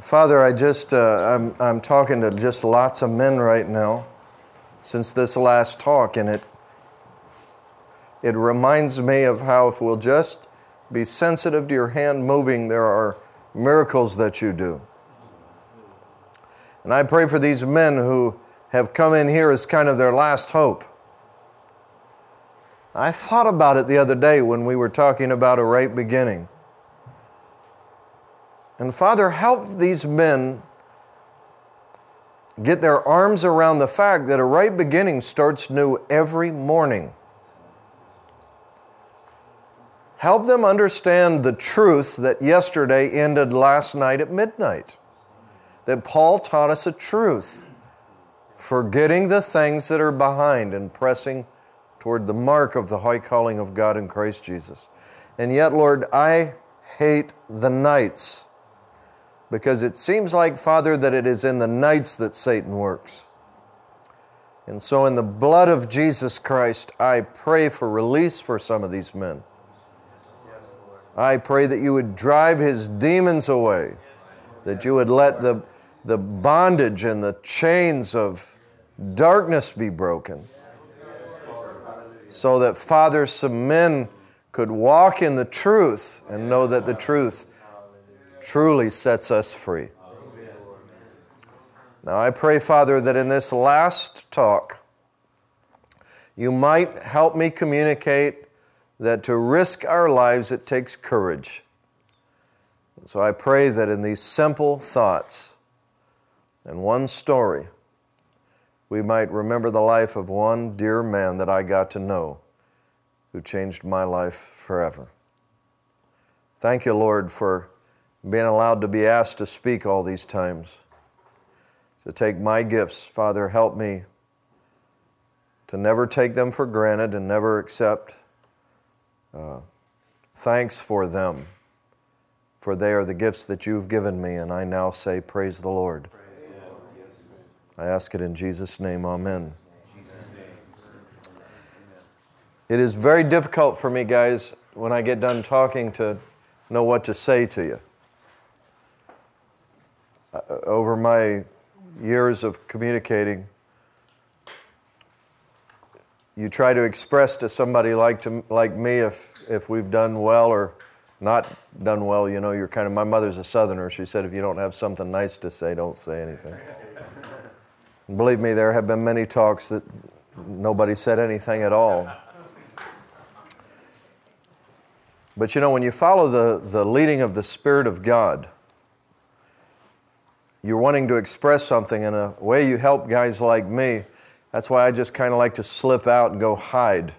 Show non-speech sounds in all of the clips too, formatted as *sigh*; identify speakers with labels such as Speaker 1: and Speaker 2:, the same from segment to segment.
Speaker 1: Father, I just, uh, I'm, I'm talking to just lots of men right now since this last talk, and it, it reminds me of how if we'll just be sensitive to your hand moving, there are miracles that you do. And I pray for these men who have come in here as kind of their last hope. I thought about it the other day when we were talking about a right beginning. And Father, help these men get their arms around the fact that a right beginning starts new every morning. Help them understand the truth that yesterday ended last night at midnight. That Paul taught us a truth, forgetting the things that are behind and pressing toward the mark of the high calling of God in Christ Jesus. And yet, Lord, I hate the nights because it seems like, Father, that it is in the nights that Satan works. And so, in the blood of Jesus Christ, I pray for release for some of these men. I pray that you would drive his demons away, that you would let the, the bondage and the chains of darkness be broken, so that, Father, some men could walk in the truth and know that the truth truly sets us free. Now, I pray, Father, that in this last talk, you might help me communicate that to risk our lives, it takes courage. So I pray that in these simple thoughts and one story, we might remember the life of one dear man that I got to know who changed my life forever. Thank you, Lord, for being allowed to be asked to speak all these times, to take my gifts. Father, help me to never take them for granted and never accept uh, thanks for them, for they are the gifts that you've given me, and I now say, Praise the Lord. I ask it in Jesus' name, Amen. It is very difficult for me, guys, when I get done talking to know what to say to you. Uh, over my years of communicating, you try to express to somebody like, to, like me if, if we've done well or not done well. You know, you're kind of, my mother's a southerner. She said, if you don't have something nice to say, don't say anything. And *laughs* believe me, there have been many talks that nobody said anything at all. But you know, when you follow the, the leading of the Spirit of God, you're wanting to express something in a way you help guys like me. That's why I just kind of like to slip out and go hide.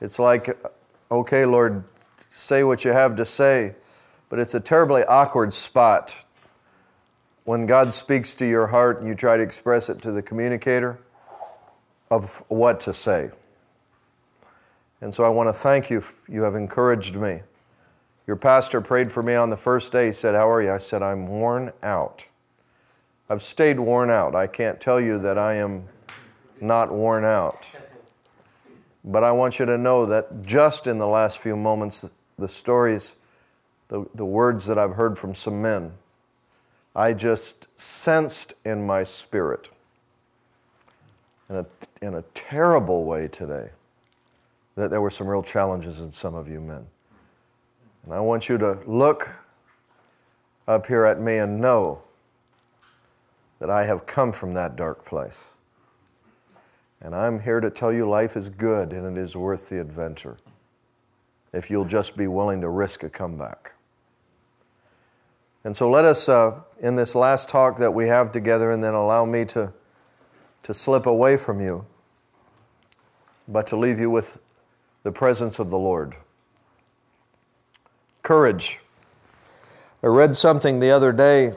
Speaker 1: It's like, okay, Lord, say what you have to say, but it's a terribly awkward spot when God speaks to your heart and you try to express it to the communicator of what to say. And so I want to thank you. You have encouraged me. Your pastor prayed for me on the first day. He said, How are you? I said, I'm worn out. I've stayed worn out. I can't tell you that I am not worn out. But I want you to know that just in the last few moments, the stories, the, the words that I've heard from some men, I just sensed in my spirit, in a, in a terrible way today, that there were some real challenges in some of you men. And I want you to look up here at me and know that I have come from that dark place. And I'm here to tell you life is good and it is worth the adventure if you'll just be willing to risk a comeback. And so let us, uh, in this last talk that we have together, and then allow me to, to slip away from you, but to leave you with the presence of the Lord. Courage. I read something the other day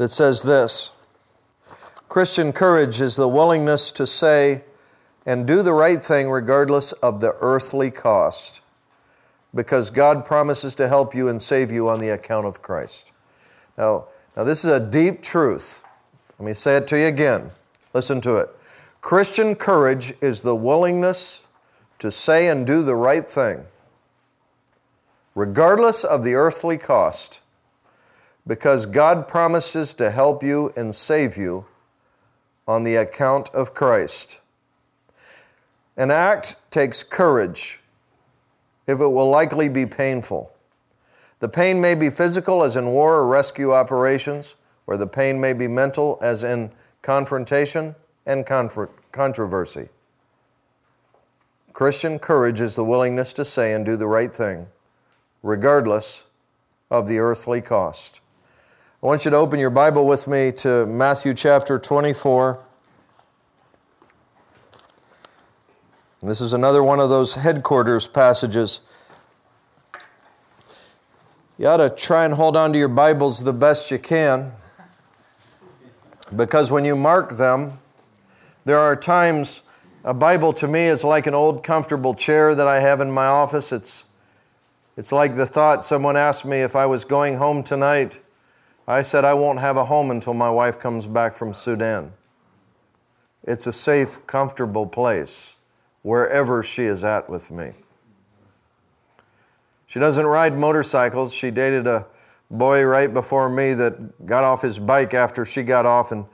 Speaker 1: that says this Christian courage is the willingness to say and do the right thing regardless of the earthly cost, because God promises to help you and save you on the account of Christ. Now, now this is a deep truth. Let me say it to you again. Listen to it. Christian courage is the willingness to say and do the right thing, regardless of the earthly cost, because God promises to help you and save you on the account of Christ. An act takes courage if it will likely be painful. The pain may be physical, as in war or rescue operations, or the pain may be mental, as in confrontation and controversy. Christian courage is the willingness to say and do the right thing, regardless of the earthly cost. I want you to open your Bible with me to Matthew chapter 24. This is another one of those headquarters passages. You ought to try and hold on to your Bibles the best you can because when you mark them, there are times a Bible to me is like an old comfortable chair that I have in my office. It's, it's like the thought someone asked me if I was going home tonight. I said, I won't have a home until my wife comes back from Sudan. It's a safe, comfortable place wherever she is at with me. She doesn't ride motorcycles. She dated a boy right before me that got off his bike after she got off and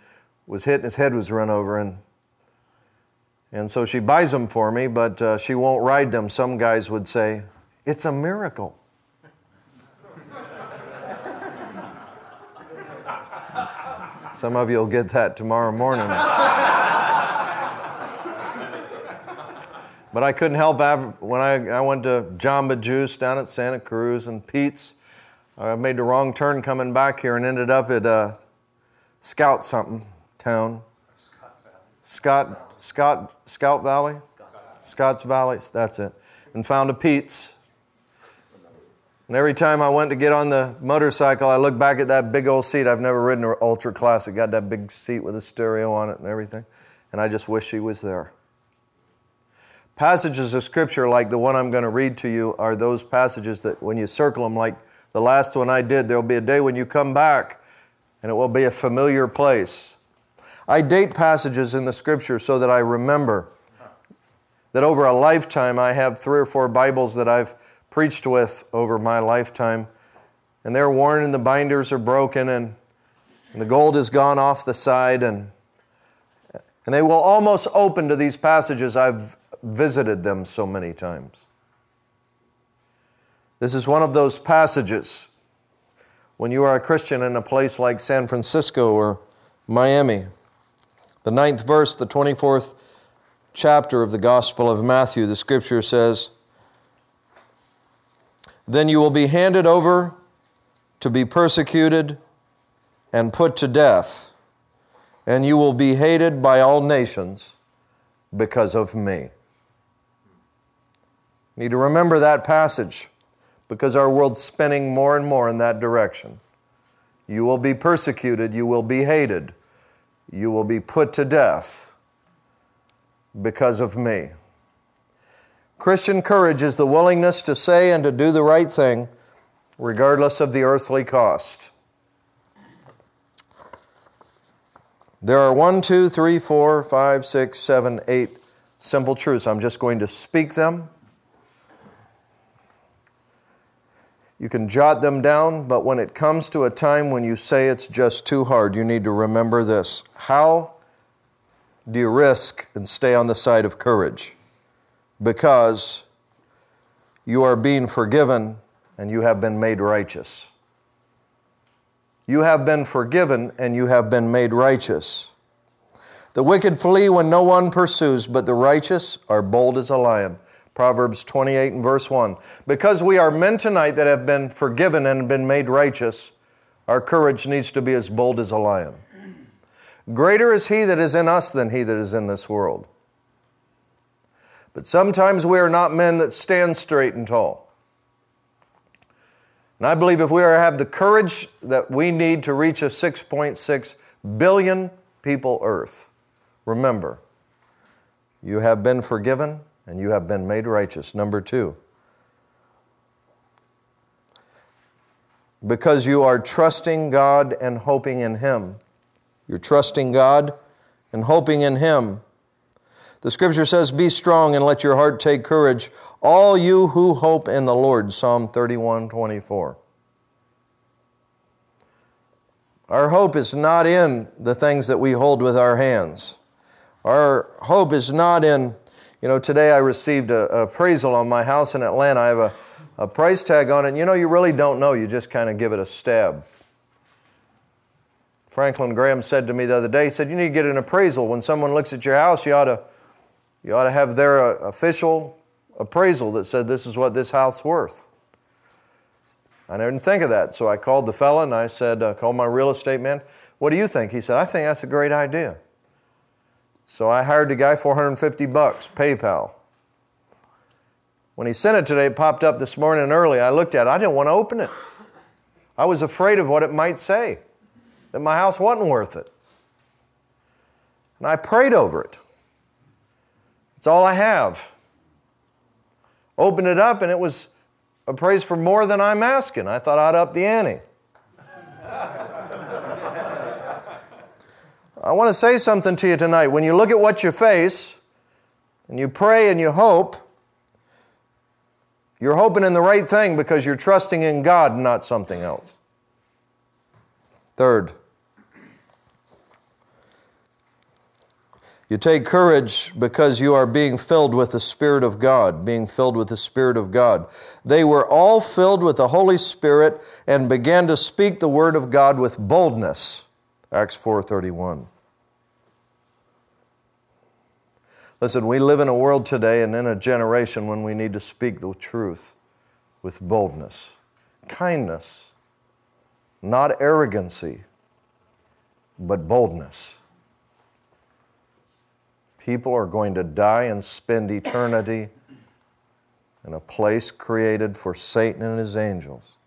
Speaker 1: was hit and his head was run over. And, and so she buys them for me, but uh, she won't ride them. Some guys would say, It's a miracle. Some of you will get that tomorrow morning. But I couldn't help when I, I went to Jamba Juice down at Santa Cruz and Pete's. I made the wrong turn coming back here and ended up at uh, Scout something town. Scott, Scott, Scout Valley? Scotts Valley, that's it. And found a Pete's. And every time I went to get on the motorcycle, I looked back at that big old seat. I've never ridden an ultra classic, got that big seat with a stereo on it and everything. And I just wish he was there. Passages of Scripture like the one I'm going to read to you are those passages that when you circle them, like the last one I did, there'll be a day when you come back and it will be a familiar place. I date passages in the Scripture so that I remember that over a lifetime I have three or four Bibles that I've preached with over my lifetime, and they're worn and the binders are broken and, and the gold has gone off the side and and they will almost open to these passages. I've visited them so many times. This is one of those passages when you are a Christian in a place like San Francisco or Miami. The ninth verse, the 24th chapter of the Gospel of Matthew, the scripture says, Then you will be handed over to be persecuted and put to death, and you will be hated by all nations because of me. Need to remember that passage because our world's spinning more and more in that direction. You will be persecuted, you will be hated, you will be put to death because of me. Christian courage is the willingness to say and to do the right thing, regardless of the earthly cost. There are one, two, three, four, five, six, seven, eight simple truths. I'm just going to speak them You can jot them down, but when it comes to a time when you say it's just too hard, you need to remember this. How do you risk and stay on the side of courage? Because you are being forgiven and you have been made righteous. You have been forgiven and you have been made righteous. The wicked flee when no one pursues, but the righteous are bold as a lion. Proverbs 28 and verse 1. Because we are men tonight that have been forgiven and been made righteous, our courage needs to be as bold as a lion. Greater is he that is in us than he that is in this world. But sometimes we are not men that stand straight and tall. And I believe if we are have the courage that we need to reach a 6.6 billion people earth, remember, you have been forgiven and you have been made righteous. Number two, because you are trusting God and hoping in Him. You're trusting God and hoping in Him. The scripture says, Be strong and let your heart take courage, all you who hope in the Lord. Psalm 31 24. Our hope is not in the things that we hold with our hands. Our hope is not in, you know, today I received a, a appraisal on my house in Atlanta. I have a, a price tag on it. You know, you really don't know, you just kind of give it a stab. Franklin Graham said to me the other day, he said, You need to get an appraisal. When someone looks at your house, you ought to, you ought to have their uh, official appraisal that said, This is what this house is worth. I didn't think of that. So I called the fella and I said, uh, called my real estate man, what do you think? He said, I think that's a great idea. So I hired the guy 450 bucks, PayPal. When he sent it today, it popped up this morning early. I looked at it. I didn't want to open it. I was afraid of what it might say, that my house wasn't worth it. And I prayed over it. It's all I have. Opened it up, and it was a praise for more than I'm asking. I thought I'd up the ante. I want to say something to you tonight. When you look at what you face and you pray and you hope, you're hoping in the right thing because you're trusting in God, not something else. Third, You take courage because you are being filled with the Spirit of God, being filled with the Spirit of God. They were all filled with the Holy Spirit and began to speak the word of God with boldness. Acts 4:31. Listen, we live in a world today and in a generation when we need to speak the truth with boldness, kindness, not arrogancy, but boldness. People are going to die and spend eternity in a place created for Satan and his angels,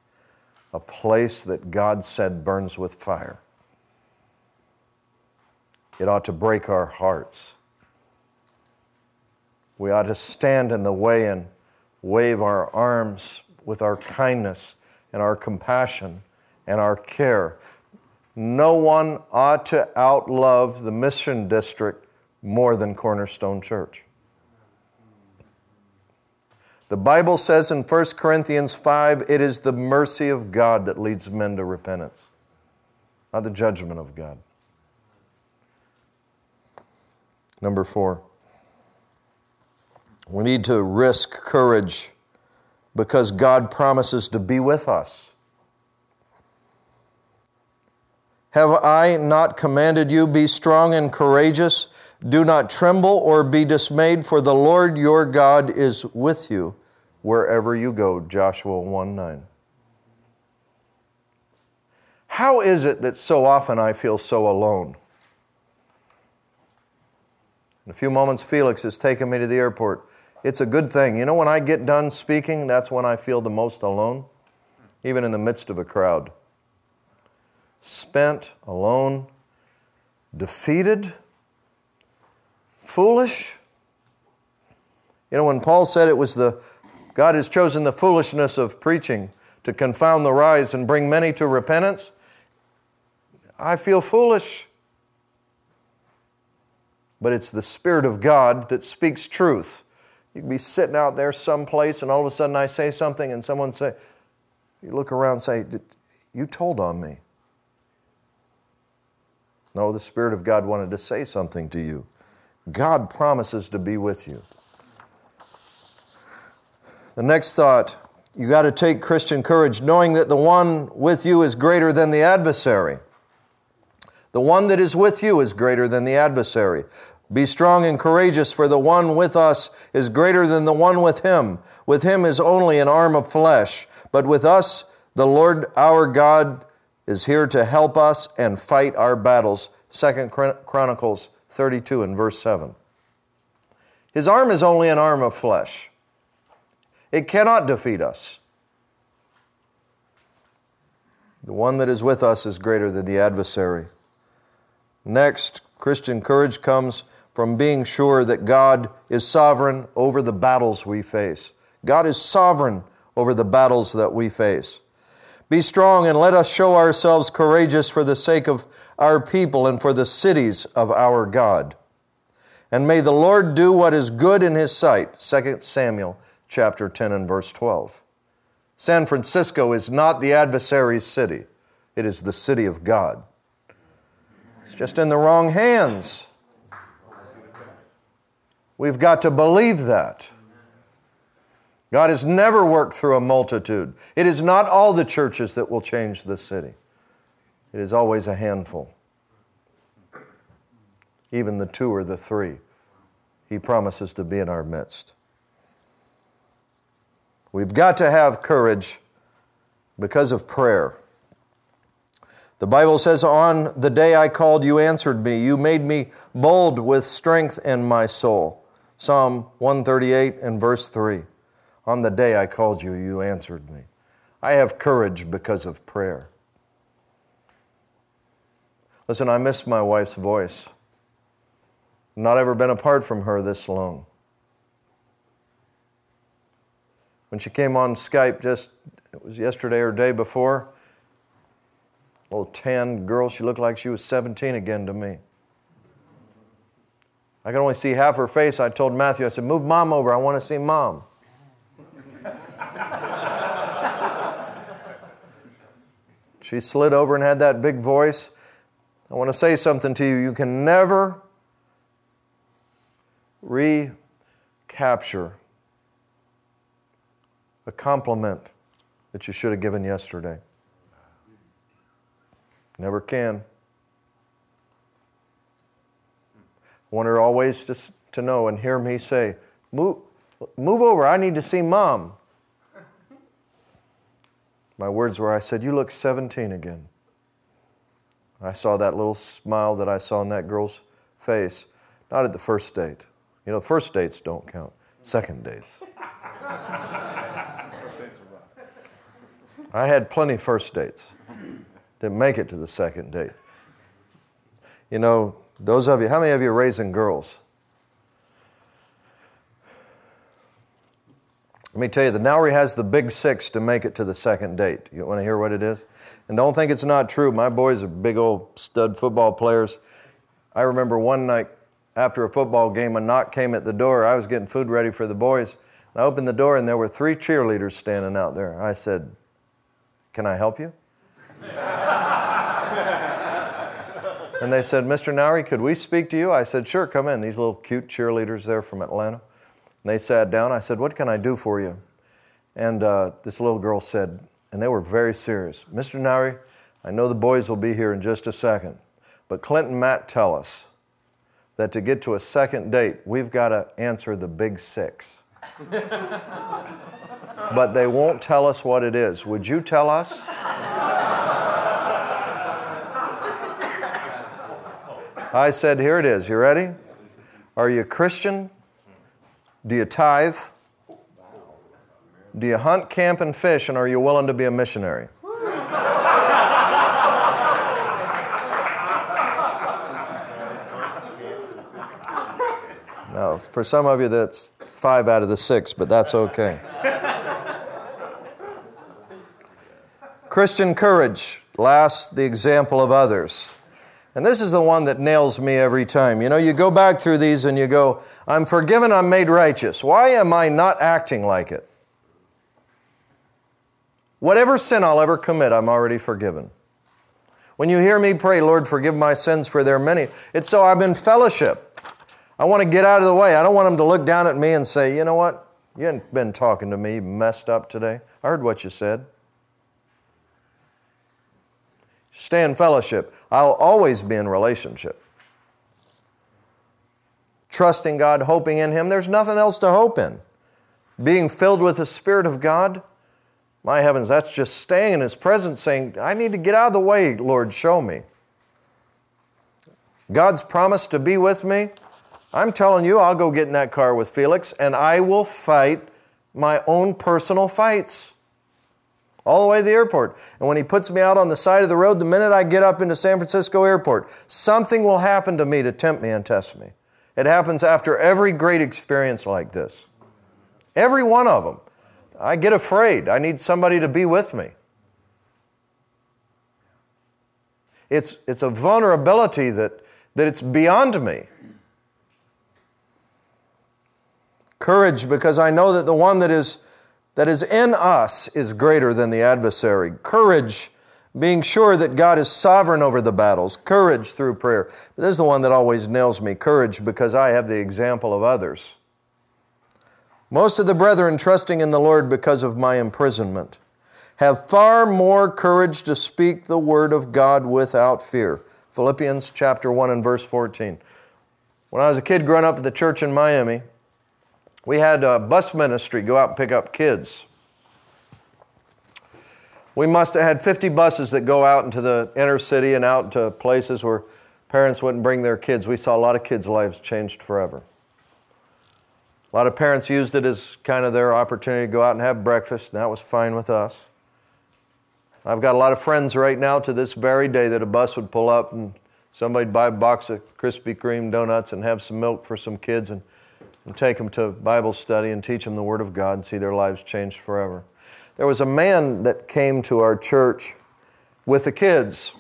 Speaker 1: a place that God said burns with fire. It ought to break our hearts. We ought to stand in the way and wave our arms with our kindness and our compassion and our care. No one ought to outlove the mission district more than Cornerstone Church. The Bible says in 1 Corinthians 5 it is the mercy of God that leads men to repentance, not the judgment of God. Number four, we need to risk courage because God promises to be with us. Have I not commanded you, be strong and courageous? Do not tremble or be dismayed, for the Lord your God is with you wherever you go. Joshua 1 9. How is it that so often I feel so alone? In a few moments, Felix has taken me to the airport. It's a good thing. You know, when I get done speaking, that's when I feel the most alone, even in the midst of a crowd. Spent, alone, defeated foolish? You know, when Paul said it was the God has chosen the foolishness of preaching to confound the wise and bring many to repentance, I feel foolish. But it's the Spirit of God that speaks truth. You can be sitting out there someplace, and all of a sudden I say something, and someone say, you look around and say, You told on me. No, the Spirit of God wanted to say something to you. God promises to be with you. The next thought you got to take Christian courage, knowing that the one with you is greater than the adversary. The one that is with you is greater than the adversary. Be strong and courageous, for the one with us is greater than the one with him. With him is only an arm of flesh, but with us, the Lord our God is here to help us and fight our battles. Second Chronicles 32 and verse 7. His arm is only an arm of flesh, it cannot defeat us. The one that is with us is greater than the adversary. Next, Christian courage comes from being sure that God is sovereign over the battles we face. God is sovereign over the battles that we face. Be strong and let us show ourselves courageous for the sake of our people and for the cities of our God. And may the Lord do what is good in his sight. 2 Samuel chapter 10 and verse 12. San Francisco is not the adversary's city, it is the city of God. It's just in the wrong hands. We've got to believe that. God has never worked through a multitude. It is not all the churches that will change the city, it is always a handful. Even the two or the three, He promises to be in our midst. We've got to have courage because of prayer. The Bible says, On the day I called, you answered me. You made me bold with strength in my soul. Psalm 138 and verse 3. On the day I called you, you answered me. I have courage because of prayer. Listen, I miss my wife's voice. Not ever been apart from her this long. When she came on Skype just, it was yesterday or day before, little tan girl, she looked like she was 17 again to me. I could only see half her face. I told Matthew, I said, Move mom over. I want to see mom. She slid over and had that big voice. I want to say something to you. You can never recapture a compliment that you should have given yesterday. Never can. I want her always to, to know and hear me say, move, move over, I need to see mom. My words were, I said, You look 17 again. I saw that little smile that I saw on that girl's face, not at the first date. You know, first dates don't count, second dates. *laughs* I had plenty first dates. Didn't make it to the second date. You know, those of you, how many of you are raising girls? Let me tell you, the Nowery has the big six to make it to the second date. You want to hear what it is? And don't think it's not true. My boys are big old stud football players. I remember one night after a football game, a knock came at the door. I was getting food ready for the boys. I opened the door and there were three cheerleaders standing out there. I said, Can I help you? and they said, Mr. Nowery, could we speak to you? I said, Sure, come in. These little cute cheerleaders there from Atlanta. And they sat down. I said, What can I do for you? And uh, this little girl said, and they were very serious Mr. Nowery, I know the boys will be here in just a second, but Clint and Matt tell us that to get to a second date, we've got to answer the big six. *laughs* but they won't tell us what it is. Would you tell us? I said, Here it is. You ready? Are you Christian? Do you tithe? Do you hunt, camp, and fish, and are you willing to be a missionary? No, for some of you that's five out of the six, but that's okay. Christian courage, last, the example of others. And this is the one that nails me every time. You know, you go back through these and you go, I'm forgiven, I'm made righteous. Why am I not acting like it? Whatever sin I'll ever commit, I'm already forgiven. When you hear me pray, Lord, forgive my sins, for they're many, it's so I'm in fellowship. I want to get out of the way. I don't want them to look down at me and say, you know what? You haven't been talking to me messed up today. I heard what you said. Stay in fellowship. I'll always be in relationship. Trusting God, hoping in Him. There's nothing else to hope in. Being filled with the Spirit of God. My heavens, that's just staying in His presence, saying, I need to get out of the way, Lord, show me. God's promised to be with me. I'm telling you, I'll go get in that car with Felix and I will fight my own personal fights all the way to the airport. And when he puts me out on the side of the road, the minute I get up into San Francisco airport, something will happen to me to tempt me and test me. It happens after every great experience like this. Every one of them. I get afraid. I need somebody to be with me. It's, it's a vulnerability that, that it's beyond me. Courage because I know that the one that is, that is in us is greater than the adversary. Courage being sure that God is sovereign over the battles. Courage through prayer. But this is the one that always nails me courage because I have the example of others. Most of the brethren, trusting in the Lord because of my imprisonment, have far more courage to speak the word of God without fear. Philippians chapter 1 and verse 14. When I was a kid growing up at the church in Miami, we had a bus ministry go out and pick up kids. We must have had 50 buses that go out into the inner city and out to places where parents wouldn't bring their kids. We saw a lot of kids' lives changed forever. A lot of parents used it as kind of their opportunity to go out and have breakfast, and that was fine with us. I've got a lot of friends right now to this very day that a bus would pull up and somebody'd buy a box of Krispy Kreme donuts and have some milk for some kids and, and take them to Bible study and teach them the Word of God and see their lives changed forever. There was a man that came to our church with the kids.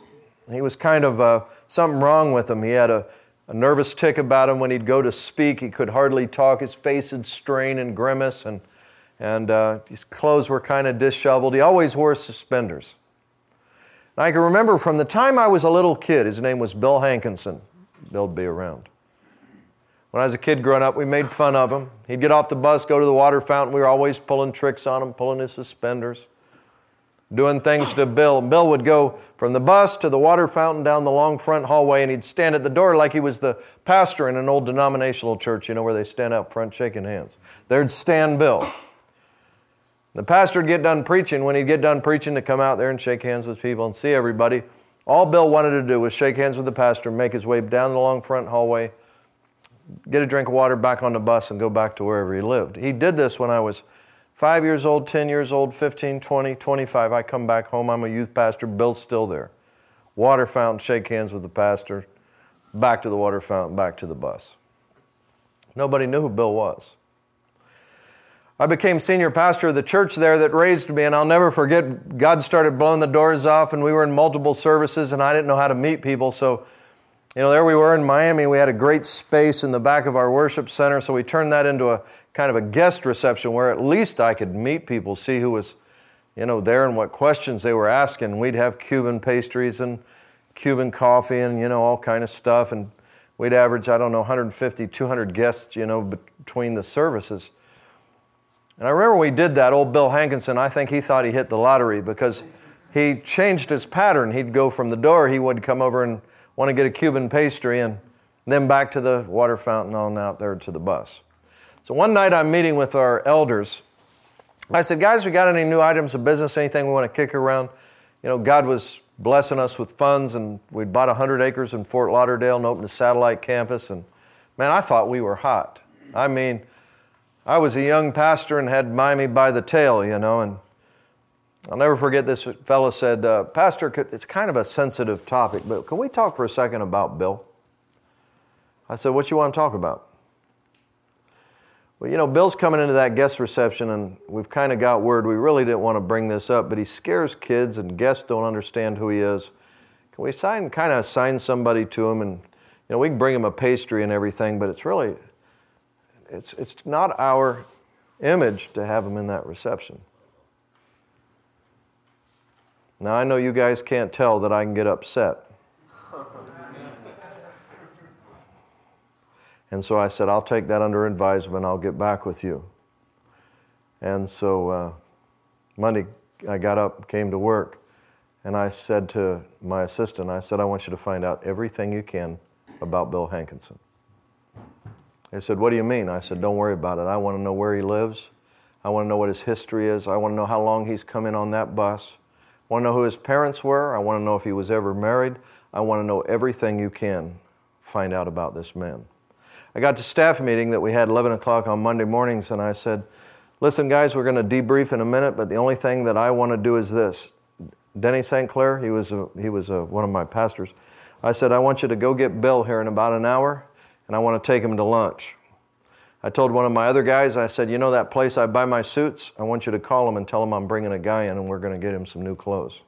Speaker 1: He was kind of uh, something wrong with him. He had a, a nervous tick about him when he'd go to speak. He could hardly talk. His face would strain and grimace, and, and uh, his clothes were kind of disheveled. He always wore suspenders. And I can remember from the time I was a little kid, his name was Bill Hankinson. Bill'd be around. When I was a kid growing up, we made fun of him. He'd get off the bus, go to the water fountain. We were always pulling tricks on him, pulling his suspenders doing things to Bill. Bill would go from the bus to the water fountain down the long front hallway, and he'd stand at the door like he was the pastor in an old denominational church, you know, where they stand out front shaking hands. There'd stand Bill. The pastor would get done preaching. When he'd get done preaching, to come out there and shake hands with people and see everybody. All Bill wanted to do was shake hands with the pastor, make his way down the long front hallway, get a drink of water, back on the bus, and go back to wherever he lived. He did this when I was Five years old, 10 years old, 15, 20, 25. I come back home. I'm a youth pastor. Bill's still there. Water fountain, shake hands with the pastor. Back to the water fountain, back to the bus. Nobody knew who Bill was. I became senior pastor of the church there that raised me, and I'll never forget. God started blowing the doors off, and we were in multiple services, and I didn't know how to meet people. So, you know, there we were in Miami. We had a great space in the back of our worship center, so we turned that into a kind of a guest reception where at least I could meet people, see who was, you know, there and what questions they were asking. We'd have Cuban pastries and Cuban coffee and, you know, all kind of stuff. And we'd average, I don't know, 150, 200 guests, you know, between the services. And I remember we did that, old Bill Hankinson, I think he thought he hit the lottery because he changed his pattern. He'd go from the door, he would come over and want to get a Cuban pastry and then back to the water fountain on out there to the bus. So one night I'm meeting with our elders. I said, guys, we got any new items of business, anything we want to kick around? You know, God was blessing us with funds, and we'd bought 100 acres in Fort Lauderdale and opened a satellite campus. And man, I thought we were hot. I mean, I was a young pastor and had Miami by the tail, you know. And I'll never forget this fellow said, uh, Pastor, it's kind of a sensitive topic, but can we talk for a second about Bill? I said, What you want to talk about? Well, you know, Bill's coming into that guest reception, and we've kind of got word we really didn't want to bring this up, but he scares kids, and guests don't understand who he is. Can we sign, kind of assign somebody to him, and you know, we can bring him a pastry and everything, but it's really, it's it's not our image to have him in that reception. Now I know you guys can't tell that I can get upset. And so I said, I'll take that under advisement. I'll get back with you. And so uh, Monday, I got up, came to work, and I said to my assistant, I said, I want you to find out everything you can about Bill Hankinson. He said, What do you mean? I said, Don't worry about it. I want to know where he lives. I want to know what his history is. I want to know how long he's come in on that bus. I want to know who his parents were. I want to know if he was ever married. I want to know everything you can find out about this man. I got to staff meeting that we had 11 o'clock on Monday mornings, and I said, Listen, guys, we're going to debrief in a minute, but the only thing that I want to do is this. Denny St. Clair, he was, a, he was a, one of my pastors. I said, I want you to go get Bill here in about an hour, and I want to take him to lunch. I told one of my other guys, I said, You know that place I buy my suits? I want you to call them and tell them I'm bringing a guy in and we're going to get him some new clothes.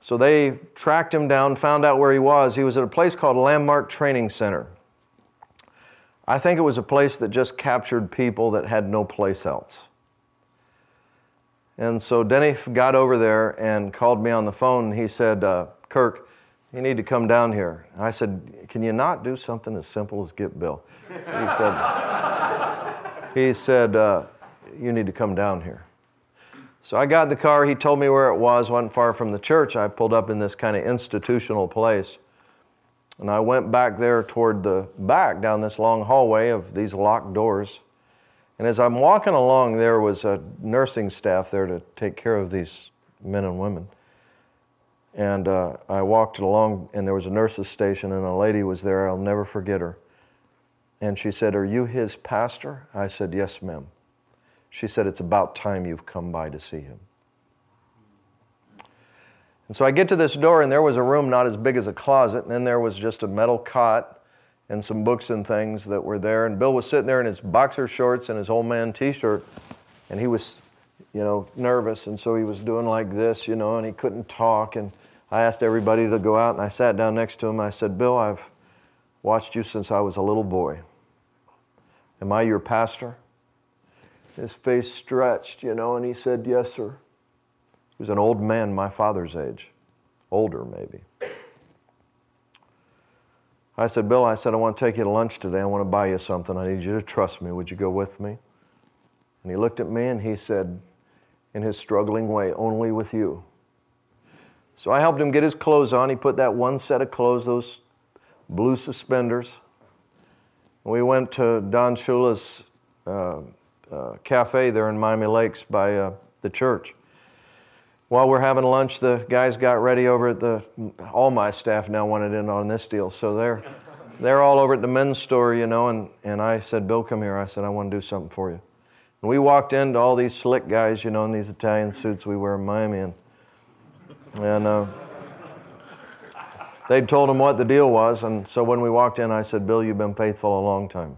Speaker 1: So they tracked him down, found out where he was. He was at a place called Landmark Training Center. I think it was a place that just captured people that had no place else. And so Denny got over there and called me on the phone. He said, uh, Kirk, you need to come down here. And I said, Can you not do something as simple as get Bill? He said, *laughs* he said uh, You need to come down here. So I got in the car. He told me where it was, wasn't far from the church. I pulled up in this kind of institutional place. And I went back there toward the back down this long hallway of these locked doors. And as I'm walking along, there was a nursing staff there to take care of these men and women. And uh, I walked along, and there was a nurse's station, and a lady was there. I'll never forget her. And she said, Are you his pastor? I said, Yes, ma'am. She said, It's about time you've come by to see him. And so I get to this door, and there was a room not as big as a closet, and then there was just a metal cot and some books and things that were there. And Bill was sitting there in his boxer shorts and his old man t shirt, and he was, you know, nervous, and so he was doing like this, you know, and he couldn't talk. And I asked everybody to go out, and I sat down next to him. I said, Bill, I've watched you since I was a little boy. Am I your pastor? His face stretched, you know, and he said, Yes, sir He was an old man my father's age, older maybe. I said, Bill, I said, I want to take you to lunch today. I want to buy you something. I need you to trust me. Would you go with me? And he looked at me and he said, in his struggling way, only with you. So I helped him get his clothes on. He put that one set of clothes, those blue suspenders. We went to Don Shula's uh, uh, cafe there in Miami Lakes by uh, the church while we're having lunch, the guys got ready over at the, all my staff now wanted in on this deal. So they're, *laughs* they're all over at the men's store, you know, and, and I said, Bill, come here. I said, I want to do something for you. And we walked into all these slick guys, you know, in these Italian suits we wear in Miami. And, and uh, they'd told him what the deal was. And so when we walked in, I said, Bill, you've been faithful a long time.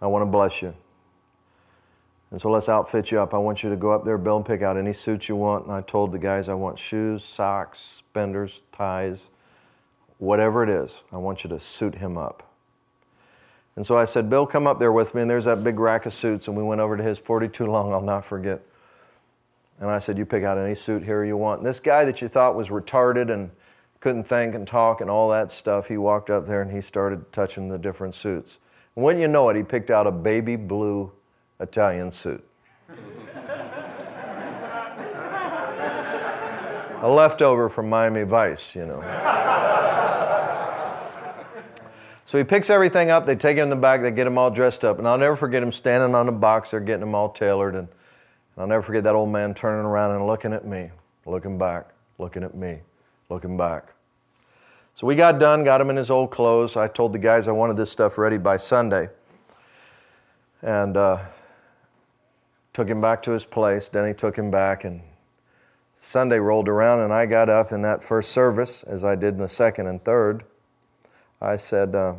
Speaker 1: I want to bless you. And so let's outfit you up. I want you to go up there, Bill, and pick out any suits you want. And I told the guys I want shoes, socks, spenders, ties, whatever it is. I want you to suit him up. And so I said, Bill, come up there with me. And there's that big rack of suits. And we went over to his 42 long, I'll not forget. And I said, You pick out any suit here you want. And this guy that you thought was retarded and couldn't think and talk and all that stuff, he walked up there and he started touching the different suits. And when you know it, he picked out a baby blue Italian suit. *laughs* a leftover from Miami Vice, you know. so he picks everything up, they take him in the back, they get him all dressed up. And I'll never forget him standing on the box, they're getting him all tailored. And, and I'll never forget that old man turning around and looking at me, looking back, looking at me, looking back. So we got done, got him in his old clothes. I told the guys I wanted this stuff ready by Sunday. And uh, took him back to his place. Denny took him back, and Sunday rolled around, and I got up in that first service, as I did in the second and third. I said, uh,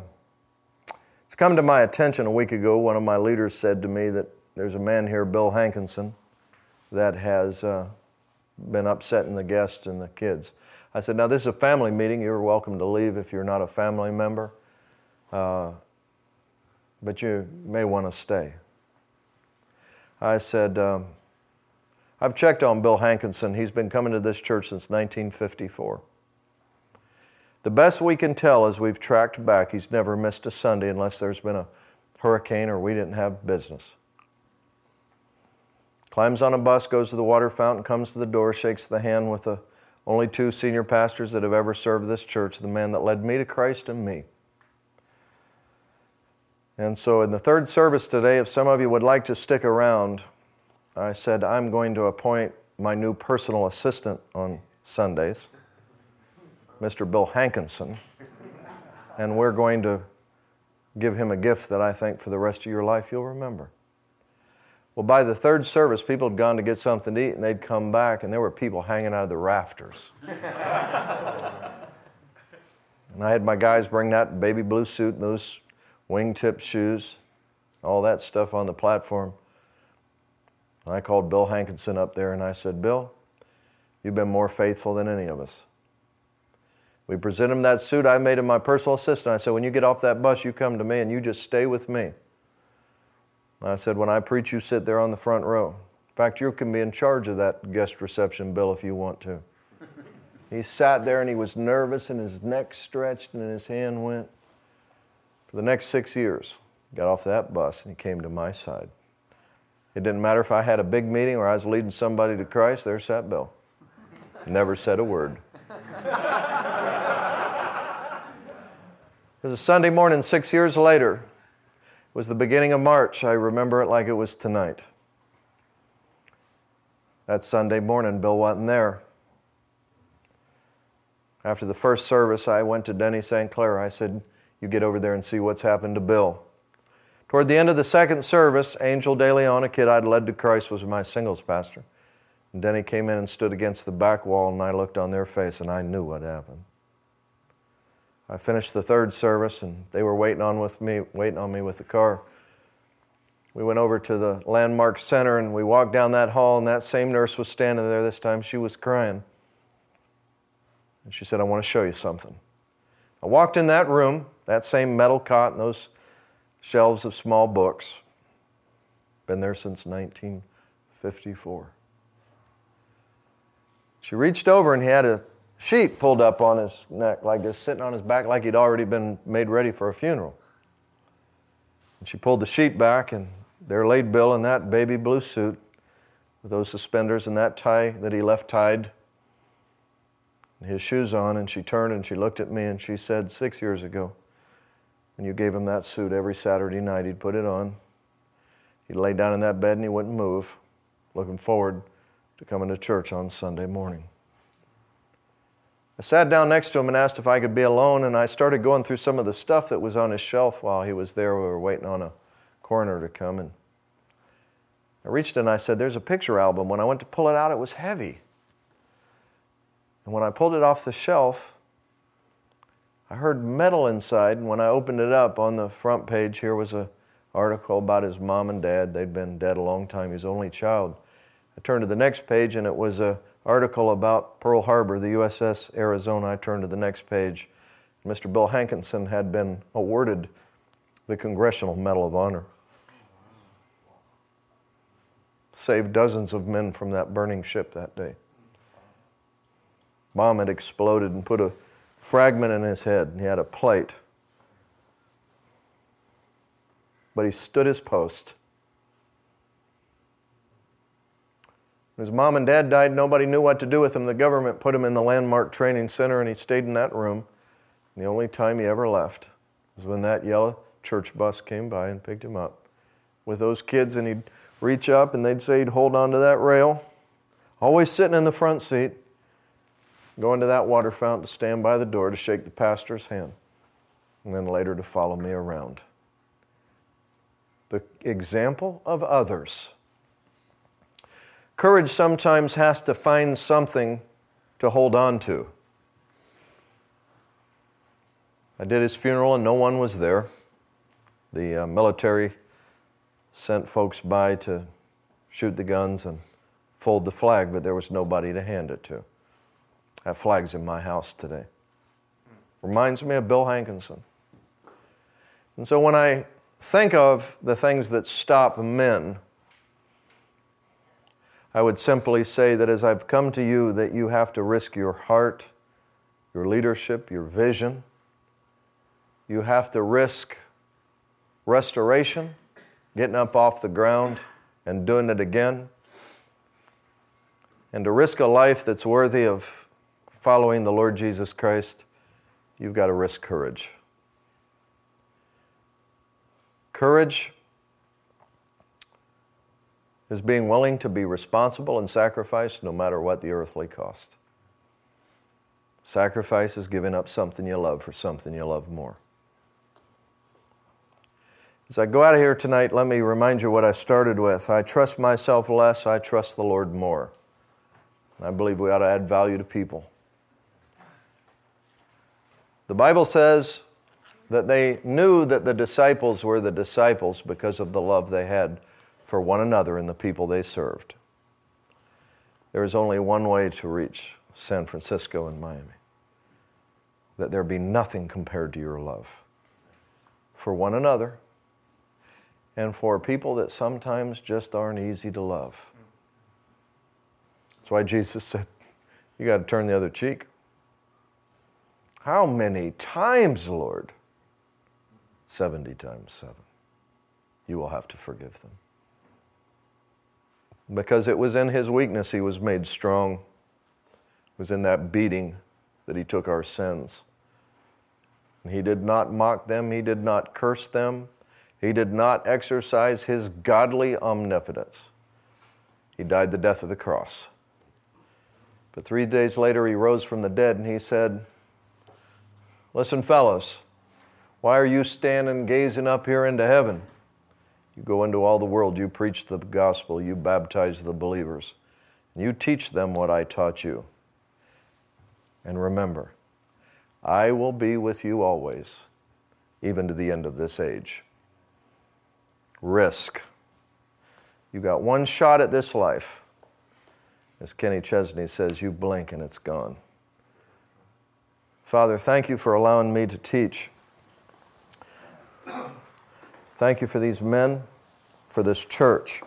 Speaker 1: It's come to my attention a week ago. One of my leaders said to me that there's a man here, Bill Hankinson, that has uh, been upsetting the guests and the kids. I said, Now, this is a family meeting. You're welcome to leave if you're not a family member, uh, but you may want to stay. I said, um, I've checked on Bill Hankinson. He's been coming to this church since 1954. The best we can tell is we've tracked back, he's never missed a Sunday unless there's been a hurricane or we didn't have business. Climbs on a bus, goes to the water fountain, comes to the door, shakes the hand with the only two senior pastors that have ever served this church, the man that led me to Christ and me. And so, in the third service today, if some of you would like to stick around, I said, I'm going to appoint my new personal assistant on Sundays, Mr. Bill Hankinson, and we're going to give him a gift that I think for the rest of your life you'll remember. Well, by the third service, people had gone to get something to eat and they'd come back, and there were people hanging out of the rafters. *laughs* and I had my guys bring that baby blue suit and those wingtip shoes, all that stuff on the platform. And I called Bill Hankinson up there and I said, Bill, you've been more faithful than any of us. We presented him that suit. I made him my personal assistant. I said, When you get off that bus, you come to me and you just stay with me. I said, When I preach, you sit there on the front row. In fact, you can be in charge of that guest reception bill if you want to. *laughs* he sat there and he was nervous and his neck stretched and his hand went. For the next six years, got off that bus and he came to my side. It didn't matter if I had a big meeting or I was leading somebody to Christ, there sat Bill. *laughs* Never said a word. *laughs* It was a Sunday morning six years later. Was the beginning of March. I remember it like it was tonight. That Sunday morning, Bill wasn't there. After the first service, I went to Denny St. Clair. I said, You get over there and see what's happened to Bill. Toward the end of the second service, Angel De Leon, a kid I'd led to Christ, was my singles pastor. And Denny came in and stood against the back wall, and I looked on their face, and I knew what happened. I finished the third service, and they were waiting on with me, waiting on me with the car. We went over to the landmark center, and we walked down that hall, and that same nurse was standing there. This time, she was crying, and she said, "I want to show you something." I walked in that room, that same metal cot, and those shelves of small books. Been there since 1954. She reached over and had a sheet pulled up on his neck, like this, sitting on his back, like he'd already been made ready for a funeral. And she pulled the sheet back, and there laid Bill in that baby blue suit with those suspenders and that tie that he left tied, and his shoes on. And she turned and she looked at me and she said, Six years ago, when you gave him that suit every Saturday night, he'd put it on. He'd lay down in that bed and he wouldn't move, looking forward to coming to church on Sunday morning. I sat down next to him and asked if I could be alone, and I started going through some of the stuff that was on his shelf while he was there. We were waiting on a coroner to come, and I reached in and I said, There's a picture album. When I went to pull it out, it was heavy. And when I pulled it off the shelf, I heard metal inside, and when I opened it up on the front page, here was an article about his mom and dad. They'd been dead a long time, his only child. I turned to the next page, and it was a article about Pearl Harbor, the USS Arizona. I turned to the next page. Mr. Bill Hankinson had been awarded the Congressional Medal of Honor. Saved dozens of men from that burning ship that day. Bomb had exploded and put a fragment in his head. and He had a plate. But he stood his post his mom and dad died, nobody knew what to do with him. The government put him in the Landmark Training Center, and he stayed in that room. And the only time he ever left was when that yellow church bus came by and picked him up with those kids, and he'd reach up and they'd say he'd hold on to that rail, always sitting in the front seat, going to that water fountain to stand by the door to shake the pastor's hand, and then later to follow me around. The example of others Courage sometimes has to find something to hold on to. I did his funeral and no one was there. The uh, military sent folks by to shoot the guns and fold the flag, but there was nobody to hand it to. I have flag's in my house today. Reminds me of Bill Hankinson. And so when I think of the things that stop men I would simply say that as I've come to you, that you have to risk your heart, your leadership, your vision. You have to risk restoration, getting up off the ground and doing it again. And to risk a life that's worthy of following the Lord Jesus Christ, you've got to risk courage. Courage is being willing to be responsible and sacrifice no matter what the earthly cost. Sacrifice is giving up something you love for something you love more. As I go out of here tonight, let me remind you what I started with. I trust myself less, I trust the Lord more. I believe we ought to add value to people. The Bible says that they knew that the disciples were the disciples because of the love they had for one another and the people they served. There is only one way to reach San Francisco and Miami. that there be nothing compared to your love for one another and for people that sometimes just aren't easy to love. That's why Jesus said, You got to turn the other cheek. How many times, Lord? 70 times 7. You will have to forgive them. Because it was in his weakness he was made strong. It was in that beating that he took our sins. He did not mock them, he did not curse them, he did not exercise his godly omnipotence. He died the death of the cross. But three days later, he rose from the dead and he said, Listen, fellows, why are you standing gazing up here into heaven? You go into all the world, you preach the gospel, you baptize the believers, you teach them what I taught you. And remember, I will be with you always, even to the end of this age. Risk. You got one shot at this life. As Kenny Chesney says, you blink and it's gone. Father, thank you for allowing me to teach. Thank you for these men, for this church,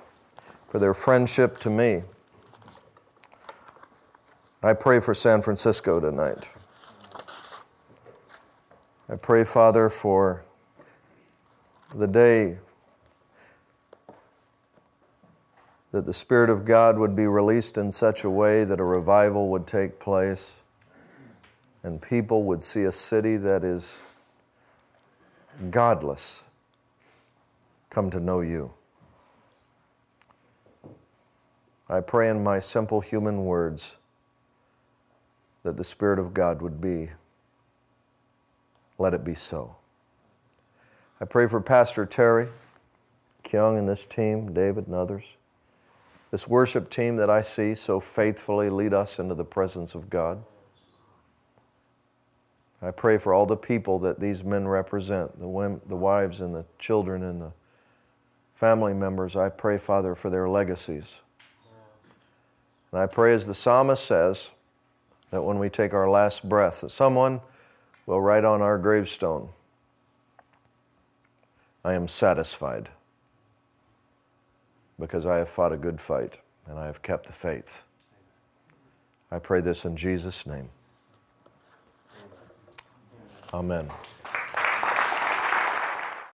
Speaker 1: for their friendship to me. I pray for San Francisco tonight. I pray, Father, for the day that the Spirit of God would be released in such a way that a revival would take place and people would see a city that is godless come to know you. I pray in my simple human words that the Spirit of God would be. Let it be so. I pray for Pastor Terry, Kyung, and this team, David, and others. This worship team that I see so faithfully lead us into the presence of God. I pray for all the people that these men represent the, women, the wives and the children and the family members, I pray, Father, for their legacies. And I pray, as the psalmist says, that when we take our last breath, that someone will write on our gravestone, I am satisfied because I have fought a good fight and I have kept the faith. I pray this in Jesus' name. Amen.